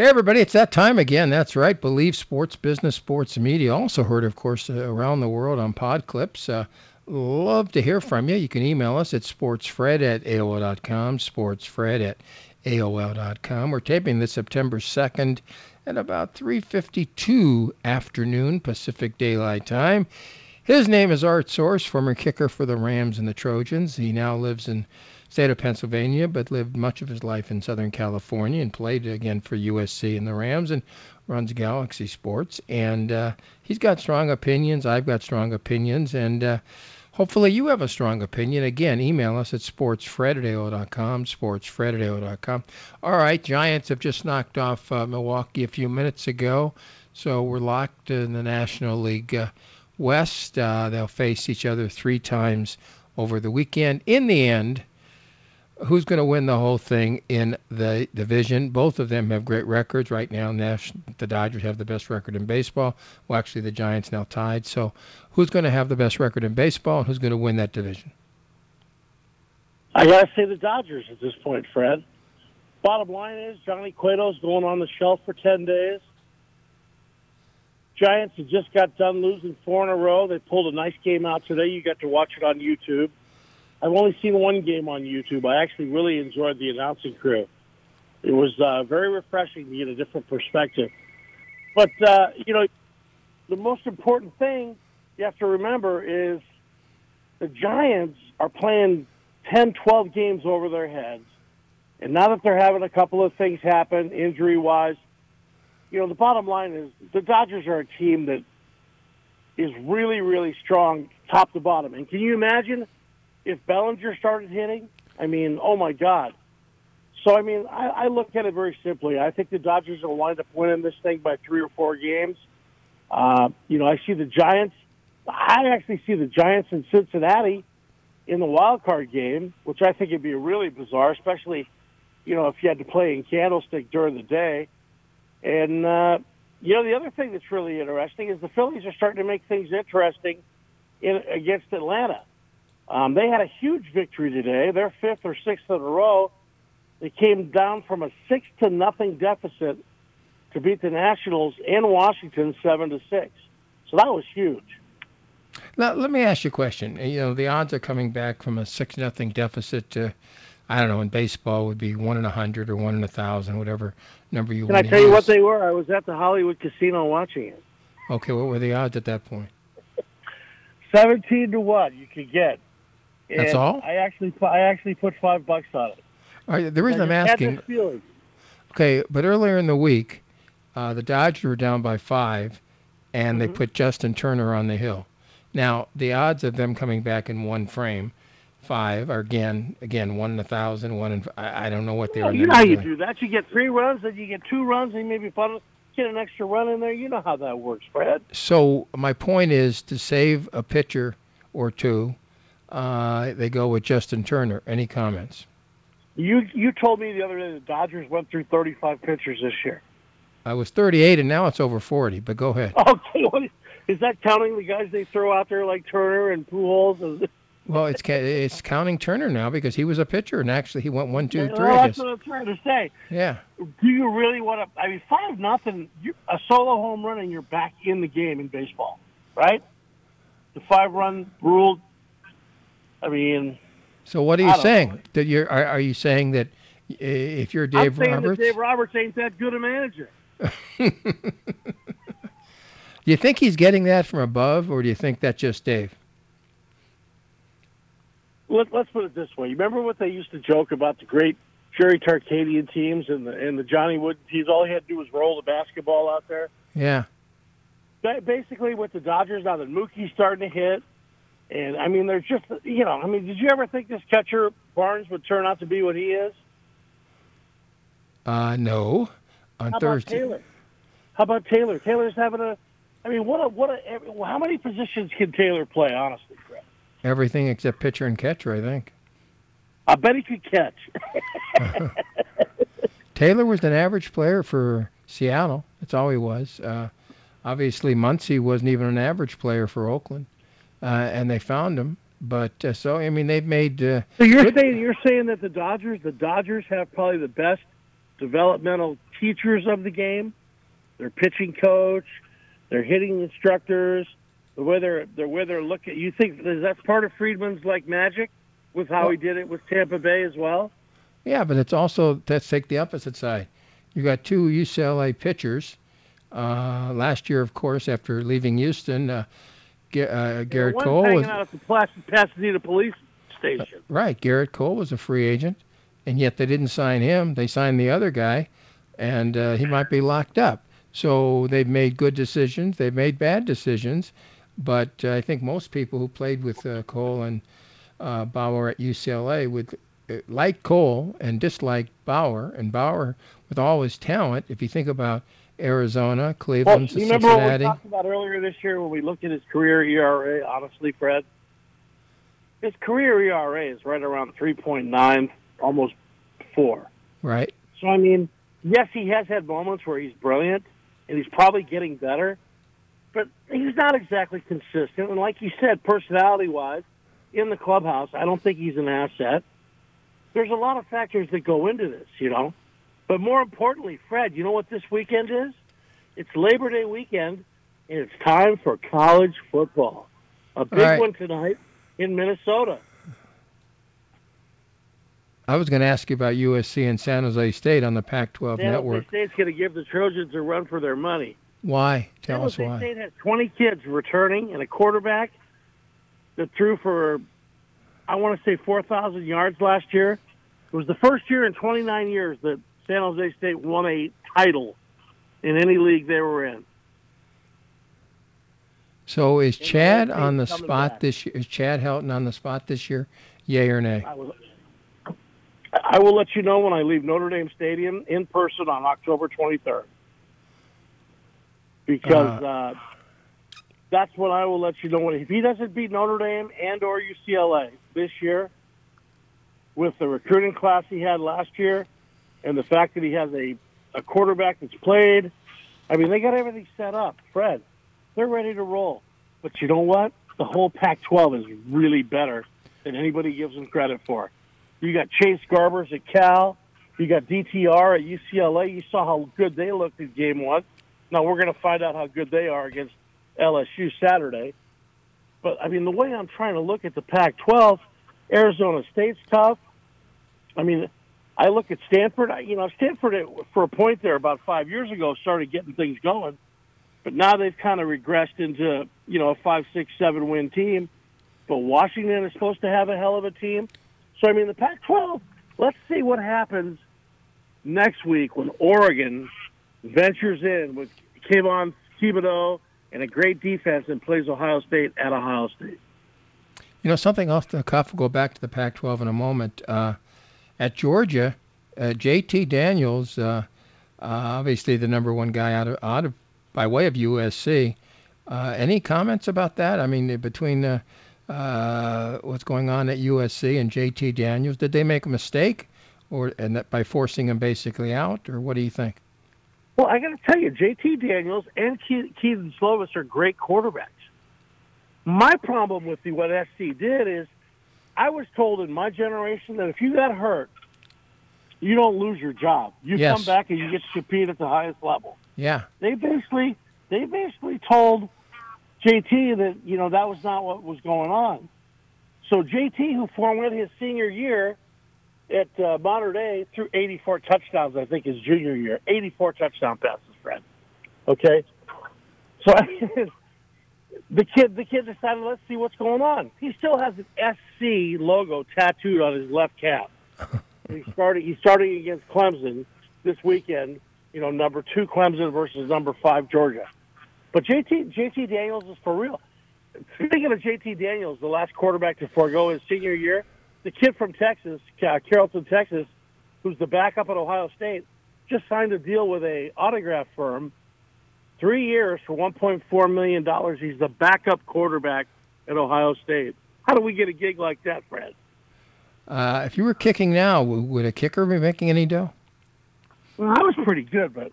Hey, everybody, it's that time again. That's right. Believe Sports Business Sports Media. Also heard, of course, uh, around the world on pod clips. Uh, love to hear from you. You can email us at sportsfred at AOL.com, sportsfred at AOL.com. We're taping this September 2nd at about 3.52 afternoon Pacific Daylight Time. His name is Art Source, former kicker for the Rams and the Trojans. He now lives in state of Pennsylvania, but lived much of his life in Southern California and played again for USC and the Rams and runs Galaxy Sports. And uh, he's got strong opinions. I've got strong opinions. And uh, hopefully you have a strong opinion. Again, email us at sportsfred@ao.com, sportsfred@ao.com. All right, Giants have just knocked off uh, Milwaukee a few minutes ago. So we're locked in the National League uh, West. Uh, they'll face each other three times over the weekend. In the end, who's going to win the whole thing in the division. Both of them have great records right now. Nash, the Dodgers have the best record in baseball. Well, actually, the Giants now tied. So, who's going to have the best record in baseball, and who's going to win that division? I got to say the Dodgers at this point, Fred. Bottom line is Johnny Cueto's going on the shelf for 10 days. Giants have just got done losing four in a row. They pulled a nice game out today. You got to watch it on YouTube. I've only seen one game on YouTube. I actually really enjoyed the announcing crew. It was uh, very refreshing to get a different perspective. But, uh, you know, the most important thing you have to remember is the Giants are playing 10, 12 games over their heads. And now that they're having a couple of things happen injury wise, you know, the bottom line is the Dodgers are a team that is really, really strong top to bottom. And can you imagine if Bellinger started hitting, I mean, oh my God. So I mean, I, I look at it very simply. I think the Dodgers will wind up winning this thing by three or four games. Uh, you know, I see the Giants. I actually see the Giants in Cincinnati in the wild card game, which I think would be really bizarre, especially you know if you had to play in Candlestick during the day. And uh, you know, the other thing that's really interesting is the Phillies are starting to make things interesting in, against Atlanta. Um, they had a huge victory today. They're fifth or sixth in a row. They came down from a six to nothing deficit to beat the Nationals in Washington seven to six. So that was huge. Now let me ask you a question. You know the odds are coming back from a six nothing deficit to, I don't know, in baseball would be one in a hundred or one in a thousand, whatever number you Can. I tell you what they were? I was at the Hollywood Casino watching it. Okay, what were the odds at that point? Seventeen to one you could get. That's all? I actually I actually put five bucks on it. All right, the reason I had asking, okay, but earlier in the week, uh, the Dodgers were down by five, and they Mhm. put Justin Turner on the hill. Now the odds of them coming back in one frame, five, are again again one in a thousand, one in I, I don't know what they Well, are. you know how you do that. You get three runs, then you get two runs, and maybe fun, get an extra run in there. You know how that works, Fred. So my point is to save a pitcher or two, uh, they go with Justin Turner. Any comments? You you told me the other day the Dodgers went through 35 pitchers this year. I was 38 and now it's over 40. But go ahead. Okay, what is, is that counting the guys they throw out there like Turner and Pujols? Well, it's it's counting Turner now because he was a pitcher and actually he went one, two, three. Well. That's what I'm trying to say. Yeah. Do you really want to? I mean, five nothing, you- a solo home run, and you're back in the game in baseball, right? The five run rule. I mean, So what are you saying? know. That you're are, are you saying that if you're Dave I'm saying Roberts, that Dave Roberts ain't that good a manager. do you think he's getting that from above, or do you think that's just Dave? Let, let's put it this way. You remember what they used to joke about the great Jerry Tarkanian teams and the and the Johnny Wood teams? All he had to do was roll the basketball out there. Yeah. Ba- Basically, with the Dodgers now that Mookie's starting to hit, and I mean, there's just you know, I mean, did you ever think this catcher Barnes would turn out to be what he is? Uh, no. On How Thursday. about Taylor? How about Taylor? Taylor's having a. I mean, what a what a. How many positions can Taylor play? Honestly, Fred? Everything except pitcher and catcher, I think. I bet he could catch. Taylor was an average player for Seattle. That's all he was. Uh, obviously, Muncy wasn't even an average player for Oakland, and they found him. But uh, so I mean, they've made. Uh, So you're saying you're saying that the Dodgers, the Dodgers have probably the best developmental teachers of the game, their pitching coach, their hitting instructors, the way they're the way they're looking. You think that's part of Friedman's like magic with how well, he did it with Tampa Bay as well? Yeah, but it's also let's take the opposite side. You got two UCLA pitchers. Uh, last year, of course, after leaving Houston, uh, uh, Gerrit yeah, Cole was out at the Pasadena police station. right, Gerrit Cole was a free agent, and yet they didn't sign him. They signed the other guy, and uh, he might be locked up. So they've made good decisions. They've made bad decisions, but uh, I think most people who played with uh, Cole and uh, Bauer at UCLA would uh, like Cole and dislike Bauer. And Bauer, with all his talent, if you think about Arizona, Cleveland, well, you remember Cincinnati. what we talked about earlier this year when we looked at his career ERA? Honestly, Fred, his career ERA is right around 3.9, almost four. Right. So I mean, yes, he has had moments where he's brilliant, and he's probably getting better, but he's not exactly consistent. And like you said, personality-wise, in the clubhouse, I don't think he's an asset. There's a lot of factors that go into this, you know. But more importantly, Fred, you know what this weekend is? It's Labor Day weekend, and it's time for college football. A big right. one tonight in Minnesota. I was going to ask you about USC and San Jose State on the Pac-12 San network. Jose State's going to give the Trojans a run for their money. Why? Tell San us Jose why. State has 20 kids returning and a quarterback that threw for, I want to say, 4,000 yards last year. It was the first year in 29 years that San Jose State won a title in any league they were in. So is Chad on the spot back. this year? Is Chad Helton on the spot this year? Yay or nay? I will, I will let you know when I leave Notre Dame Stadium in person on October 23rd. Because uh, uh, that's when I will let you know when if he doesn't beat Notre Dame and or UCLA this year with the recruiting class he had last year, and the fact that he has a, a quarterback that's played. I mean, they got everything set up. Fred, they're ready to roll. But you know what? The whole Pac-12 is really better than anybody gives them credit for. You got Chase Garbers at Cal. You got DTR at UCLA. You saw how good they looked in game one. Now we're going to find out how good they are against LSU Saturday. But I mean, the way I'm trying to look at the Pac-12, Arizona State's tough. I mean, I look at Stanford. You know, Stanford for a point there about five years ago started getting things going, but now they've kind of regressed into you know a five, six, seven win team. But Washington is supposed to have a hell of a team. So I mean, the Pac-12. Let's see what happens next week when Oregon ventures in with Kayvon Thibodeaux and a great defense and plays Ohio State at Ohio State. You know, something off the cuff. We'll go back to the Pac-12 in a moment. Uh, at Georgia, uh, J.T. Daniels, uh, uh, obviously the number one guy out of, out of by way of USC. Uh, any comments about that? I mean, between uh, what's going on at USC and J.T. Daniels, did they make a mistake, or and that by forcing him basically out, or what do you think? Well, I got to tell you, J.T. Daniels and Kedon Slovis are great quarterbacks. My problem with the, what SC did is I was told in my generation that if you got hurt, you don't lose your job. You yes. come back and you get to compete at the highest level. Yeah. They basically they basically told JT that you know that was not what was going on. So JT, who formed his senior year at uh, Mater Dei, threw 84 touchdowns. I think his junior year, 84 touchdown passes, Fred. Okay. So the kid the kid decided let's see what's going on. He still has an SC logo tattooed on his left calf. He started he's starting against Clemson this weekend. You know, number two Clemson versus number five Georgia. But JT JT Daniels is for real. Speaking of JT Daniels, the last quarterback to forego his senior year, the kid from Texas, Carrollton, Texas, who's the backup at Ohio State, just signed a deal with a autograph firm Three years for $1.4 million. He's the backup quarterback at Ohio State. How do we get a gig like that, Fred? Uh, if you were kicking now, would a kicker be making any dough? Well, I was pretty good, but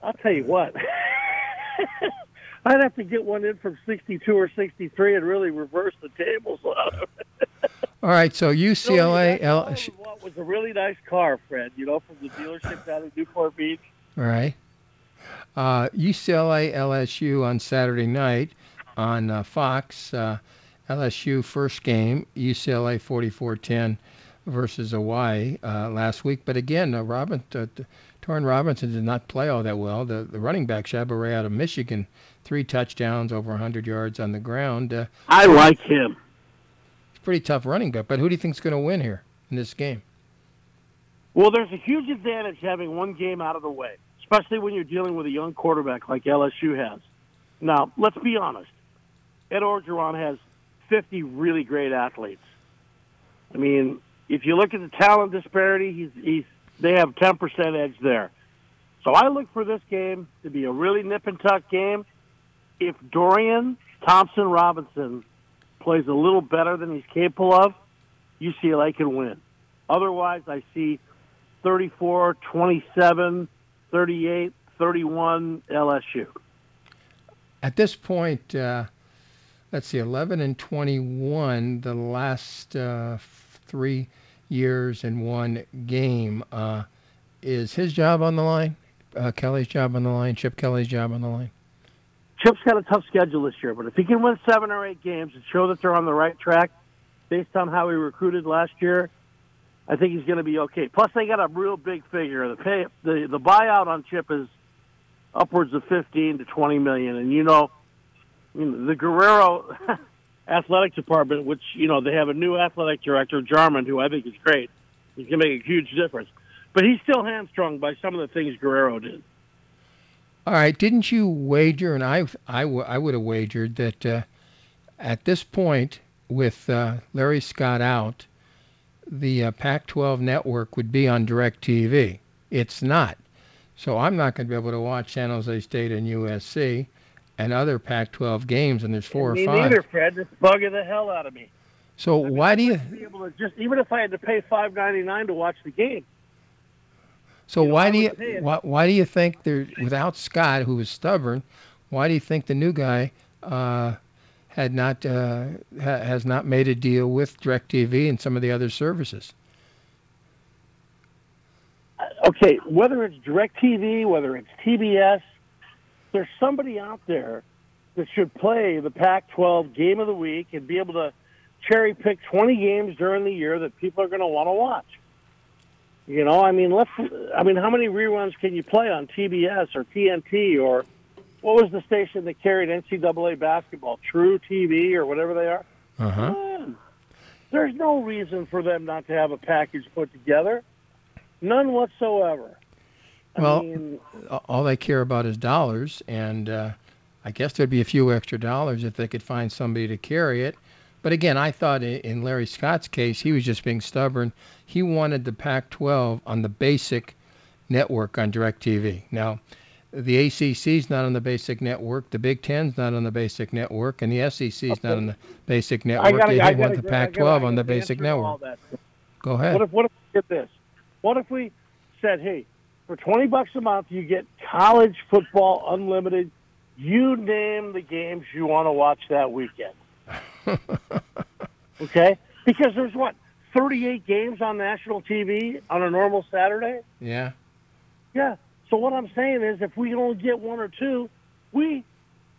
I'll tell you what. I'd have to get one in from 62 or 63 and really reverse the tables. All right, so UCLA. L- what was a really nice car, Fred? You know, from the dealership down in Newport Beach. All right. Uh, UCLA LSU on Saturday night on uh, Fox. Uh, LSU first game, UCLA 44-10 versus Hawaii uh, last week. But again, uh, Robin, uh, Torrin Robinson did not play all that well. The, the running back, Charbonnet out of Michigan, three touchdowns, over 100 yards on the ground. Uh, I like him. He's pretty tough running back. But who do you think is going to win here in this game? Well, there's a huge advantage having one game out of the way, especially when you're dealing with a young quarterback like LSU has. Now, let's be honest. Ed Orgeron has 50 really great athletes. I mean, if you look at the talent disparity, he's, he's they have 10% edge there. So I look for this game to be a really nip and tuck game. If Dorian Thompson Robinson plays a little better than he's capable of, UCLA can win. Otherwise, I see 34, 27, 38, 31 LSU. At this point, uh, let's see, 11 and 21, the last uh, three years in one game. Uh, is his job on the line? Uh, Kelly's job on the line? Chip Kelly's job on the line? Chip's got a tough schedule this year, but if he can win seven or eight games and show that they're on the right track, based on how he recruited last year, I think he's going to be okay. Plus, they got a real big figure. The pay, the the buyout on Chip is upwards of 15 to 20 million, and you know, you know the Guerrero athletic department, which you know they have a new athletic director, Jarmond, who I think is great. He can make a huge difference, but he's still hamstrung by some of the things Guerrero did. All right, didn't you wager, and I I, w- I would have wagered that uh, at this point with uh, Larry Scott out, the uh, Pac-12 network would be on DirecTV. It's not. So I'm not going to be able to watch San Jose State and USC and other Pac-12 games, and there's four me or five. neither, Fred. It's bugging the hell out of me. So I mean, why do you? Be able to just even if I had to pay five ninety nine to watch the game. So you know, why I do you why, why do you think there without Scott, who was stubborn, why do you think the new guy uh, had not uh, ha, has not made a deal with DirecTV and some of the other services? Okay, whether it's DirecTV, whether it's TBS, there's somebody out there that should play the Pac-12 game of the week and be able to cherry pick 20 games during the year that people are going to want to watch. You know, I mean, let's. I mean, how many reruns can you play on TBS or TNT or what was the station that carried NCAA basketball? True TV or whatever they are. Uh huh. There's no reason for them not to have a package put together. None whatsoever. I Well, mean, all they care about is dollars, and uh, I guess there'd be a few extra dollars if they could find somebody to carry it. But again, I thought in Larry Scott's case, he was just being stubborn. He wanted the Pac-12 on the basic network on DirecTV. Now, the ACC's not on the basic network, the Big Ten's not on the basic network, and the SEC's not on the basic network. gotta, they want gotta, the I gotta- Pac-12 I on the gotta basic network. Go ahead. What if what if we did this? What if we said, hey, for twenty bucks a month, you get college football unlimited. You name the games you want to watch that weekend. Okay, because there's what thirty-eight games on national TV on a normal Saturday. yeah. Yeah. So what I'm saying is, if we only get one or two, we,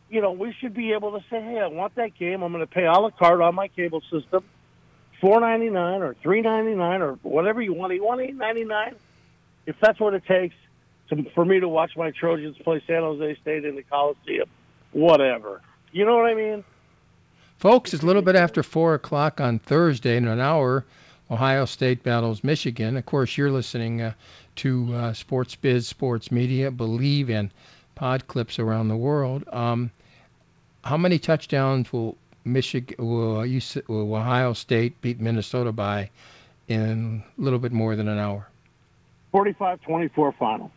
you know, we should be able to say, hey, I want that game. I'm going to pay a la carte on my cable system, four ninety nine or three ninety nine or whatever you want. You want eight ninety nine, if that's what it takes to, for me to watch my Trojans play San Jose State in the Coliseum, whatever. You know what I mean? Folks, it's a little bit after 4 o'clock on Thursday. In an hour, Ohio State battles Michigan. Of course, you're listening uh, to uh, Sports Biz, Sports Media, Believe, in pod clips around the world. Um, how many touchdowns will Michigan, will, uh, will Ohio State beat Minnesota by in a little bit more than an hour? 45-24 final.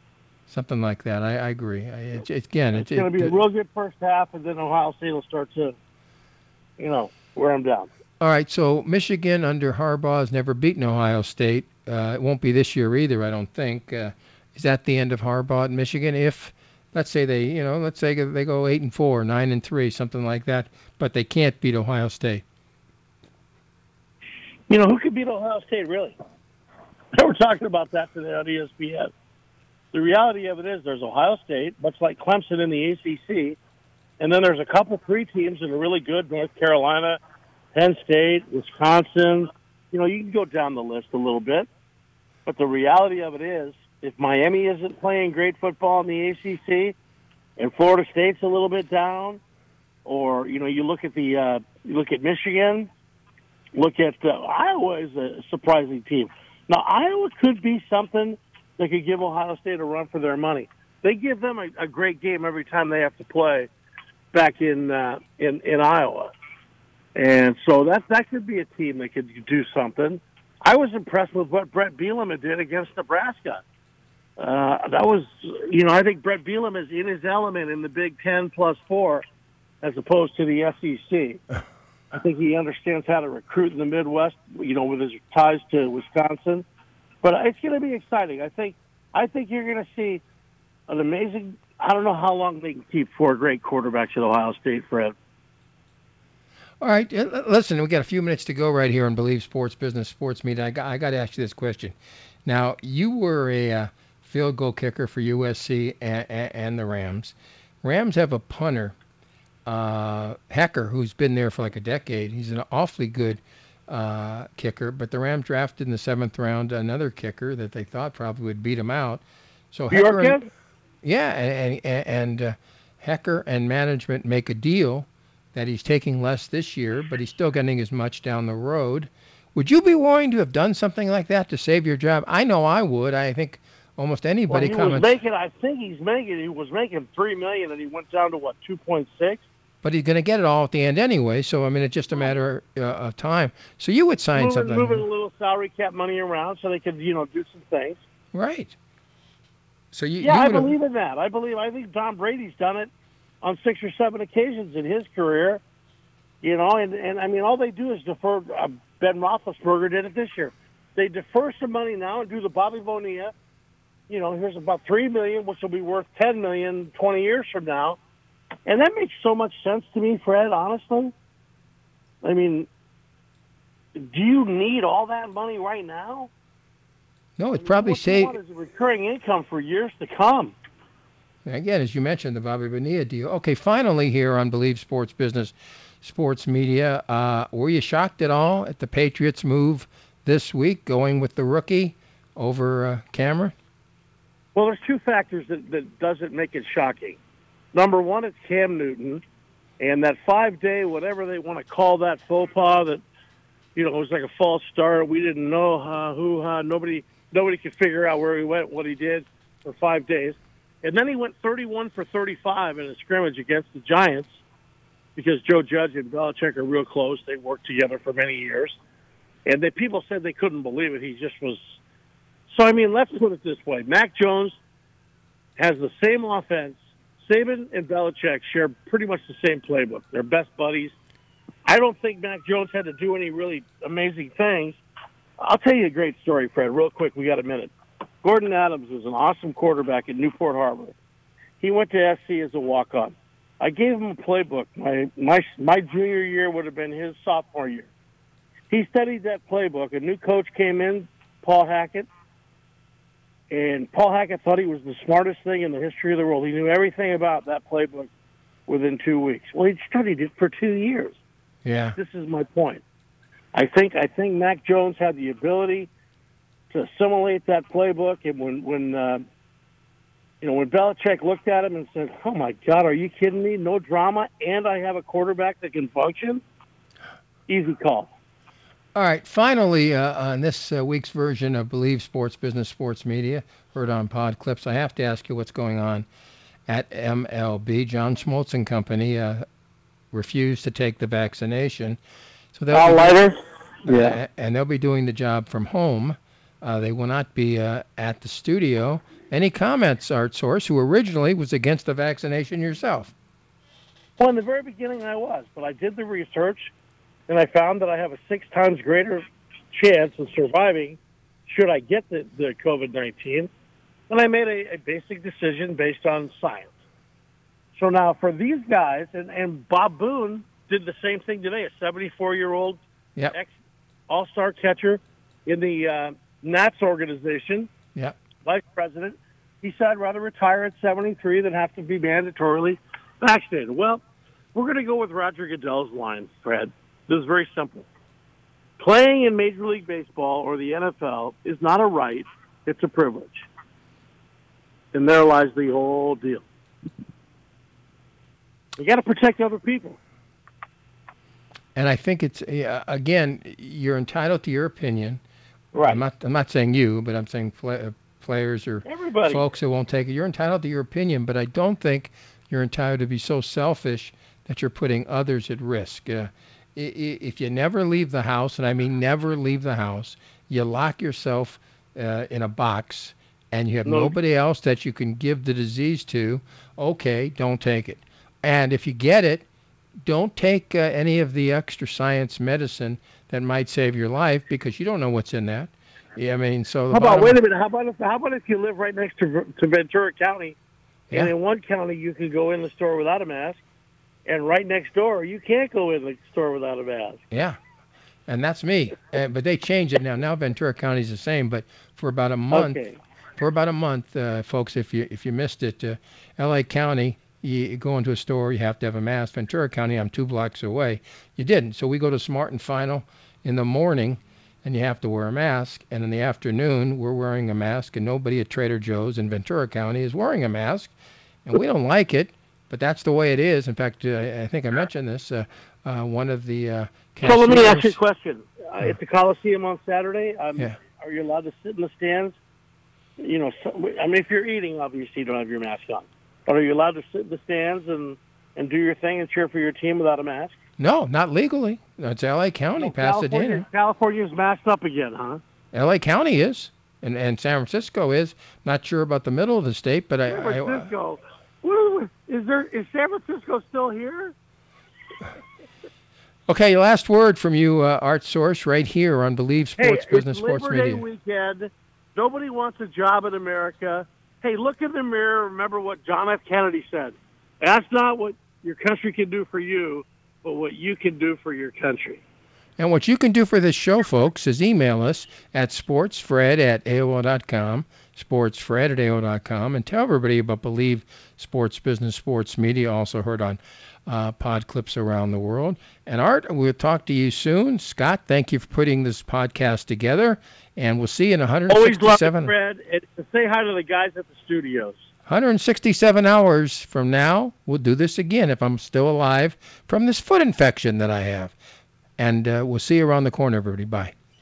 Something like that. I, I agree. I, it, again, It's it, going to be a real good first half, and then Ohio State will start to, you know, wear them down. All right, so Michigan under Harbaugh has never beaten Ohio State. Uh, it won't be this year either, I don't think. Uh, is that the end of Harbaugh at Michigan? If let's say they, you know, let's say they go eight and four, nine and three, something like that, but they can't beat Ohio State. You know, who could beat Ohio State, really? They were talking about that today on ESPN. The reality of it is there's Ohio State, much like Clemson in the ACC, and then there's a couple three teams that are really good North Carolina, Penn State, Wisconsin. You know, you can go down the list a little bit. But the reality of it is, if Miami isn't playing great football in the ACC, and Florida State's a little bit down, or you know, you look at the uh, you look at Michigan, look at uh, Iowa is a surprising team. Now Iowa could be something that could give Ohio State a run for their money. They give them a, a great game every time they have to play back in uh, in in Iowa, and so that that could be a team that could do something. I was impressed with what Bret Bielema did against Nebraska. Uh, that was, you know, I think Bret Bielema is in his element in the Big Ten plus four, as opposed to the SEC. I think he understands how to recruit in the Midwest, you know, with his ties to Wisconsin. But it's going to be exciting. I think, I think you're going to see an amazing. I don't know how long they can keep four great quarterbacks at Ohio State, Fred. All right, uh, listen, we got a few minutes to go right here on Believe Sports Business Sports Media. I got, I got to ask you this question. Now, you were a uh, field goal kicker for USC and, and, the Rams. Rams have a punter, uh, Hekker, who's been there for like a decade. He's an awfully good uh, kicker, but the Rams drafted in the seventh round another kicker that they thought probably would beat him out. So Hekker, and, yeah, and and, and uh, Hekker and management make a deal that he's taking less this year, but he's still getting as much down the road. Would you be willing to have done something like that to save your job? I know I would. I think almost anybody well, he comments. Was making, I think he's making. He was making three million, and he went down to what two point six. But he's going to get it all at the end anyway. So I mean, it's just a matter uh, of time. So you would sign moving, something. Moving a little salary cap money around so they could, you know, do some things. Right. So you. Yeah, you I believe in that. I believe. I think Tom Brady's done it on six or seven occasions in his career. You know, and and I mean, all they do is defer. Uh, ben Roethlisberger did it this year. They defer some money now and do the Bobby Bonilla. You know, here's about three million, which will be worth ten million twenty years from now, and that makes so much sense to me, Fred. Honestly, I mean, do you need all that money right now? No, it's probably what saved. What is recurring income for years to come? Again, as you mentioned, the Bobby Bonilla deal. Okay, finally here on Believe Sports Business, Sports Media, uh, were you shocked at all at the Patriots' move this week, going with the rookie over uh, Cameron? Well, there's two factors that, that doesn't make it shocking. Number one, it's Cam Newton, and that five-day, whatever they want to call that faux pas, that you know it was like a false start. We didn't know uh, who, uh, nobody, nobody could figure out where he went, what he did for five days. And then he went 31 for 35 in a scrimmage against the Giants because Joe Judge and Belichick are real close. They worked together for many years. And the people said they couldn't believe it. He just was. So, I mean, let's put it this way Mac Jones has the same offense. Saban and Belichick share pretty much the same playbook. They're best buddies. I don't think Mac Jones had to do any really amazing things. I'll tell you a great story, Fred, real quick. We got a minute. Gordon Adams was an awesome quarterback at Newport Harbor. He went to SC as a walk-on. I gave him a playbook. My my my junior year would have been his sophomore year. He studied that playbook. A new coach came in, Paul Hackett, and Paul Hackett thought he was the smartest thing in the history of the world. He knew everything about that playbook within two weeks. Well, he studied it for two years. Yeah. This is my point. I think I think Mac Jones had the ability to assimilate that playbook. And when when uh, you know when Belichick looked at him and said, "Oh my God, are you kidding me? No drama, and I have a quarterback that can function." Easy call. All right. Finally, uh, on this uh, week's version of Believe Sports Business Sports Media, heard on Pod Clips, I have to ask you what's going on at MLB. John Smoltz and Company uh, refused to take the vaccination, so they'll be, lighter. Yeah. and they'll be doing the job from home. Uh, they will not be uh, at the studio. Any comments, Art Source, who originally was against the vaccination yourself? Well, in the very beginning, I was, but I did the research, and I found that I have a six times greater chance of surviving should I get the, the COVID 19. And I made a, a basic decision based on science. So now, for these guys, and, and Bob Boone did the same thing today, a 74 year old yep. ex all-star catcher in the uh, Nats organization. Yeah. Vice president. He said I'd rather retire at 73 than have to be mandatorily vaccinated. Well, we're going to go with Roger Goodell's line, Fred. This is very simple. Playing in Major League Baseball or the NFL is not a right, it's a privilege. And there lies the whole deal. You got to protect other people. And I think it's uh, again, you're entitled to your opinion. Right. I'm not. I'm not saying you, but I'm saying uh, players or Everybody. folks who won't take it. You're entitled to your opinion, but I don't think you're entitled to be so selfish that you're putting others at risk. Uh, if you never leave the house, and I mean never leave the house, you lock yourself uh, in a box, and you have No. nobody else that you can give the disease to. Okay, don't take it. And if you get it, don't take uh, any of the extra science medicine that might save your life because you don't know what's in that. Yeah, I mean, so How about wait a minute? How about if how about if you live right next to to Ventura County, and Yeah. in one county you can go in the store without a mask, and right next door you can't go in the store without a mask. Yeah, and that's me. Uh, but they changed it now. Now Ventura County is the same, but for about a month, Okay. for about a month, uh, folks, if you if you missed it, uh, L.A. County, you go into a store, you have to have a mask. Ventura County, I'm two blocks away, you didn't. So we go to Smart and Final in the morning, and you have to wear a mask. And in the afternoon, we're wearing a mask, and nobody at Trader Joe's in Ventura County is wearing a mask, and we don't like it. But that's the way it is. In fact, uh, I think I mentioned this. Uh, uh, one of the uh, So let me ask you a question. Uh, at the Coliseum on Saturday, um, Yeah. are you allowed to sit in the stands? You know, so, I mean, if you're eating, obviously you don't have your mask on. But are you allowed to sit in the stands and and do your thing and cheer for your team without a mask? No, not legally. It's L.A. County, No, Pasadena. California, California's masked up again, huh? L.A. County is, and and San Francisco is. Not sure about the middle of the state, but I. San I Francisco. What- Is there is San Francisco still here? okay, last word from you, uh, Art Source, right here on Believe Sports hey, Business it's Sports Labor Media. Weekend. Nobody wants a job in America. Hey, look in the mirror. Remember what John F. Kennedy said. That's not what your country can do for you, but what you can do for your country. And what you can do for this show, folks, is email us at sportsfred at AOL.com, sportsfred at AOL.com, and tell everybody about Believe Sports Business Sports Media, also heard on uh, pod clips around the world. And Art, we'll talk to you soon. Scott, thank you for putting this podcast together, and we'll see you in Always love it, 167, Fred. And say hi to the guys at the studios. 167 hours from now. We'll do this again if I'm still alive from this foot infection that I have. And uh, we'll see you around the corner, everybody. Bye.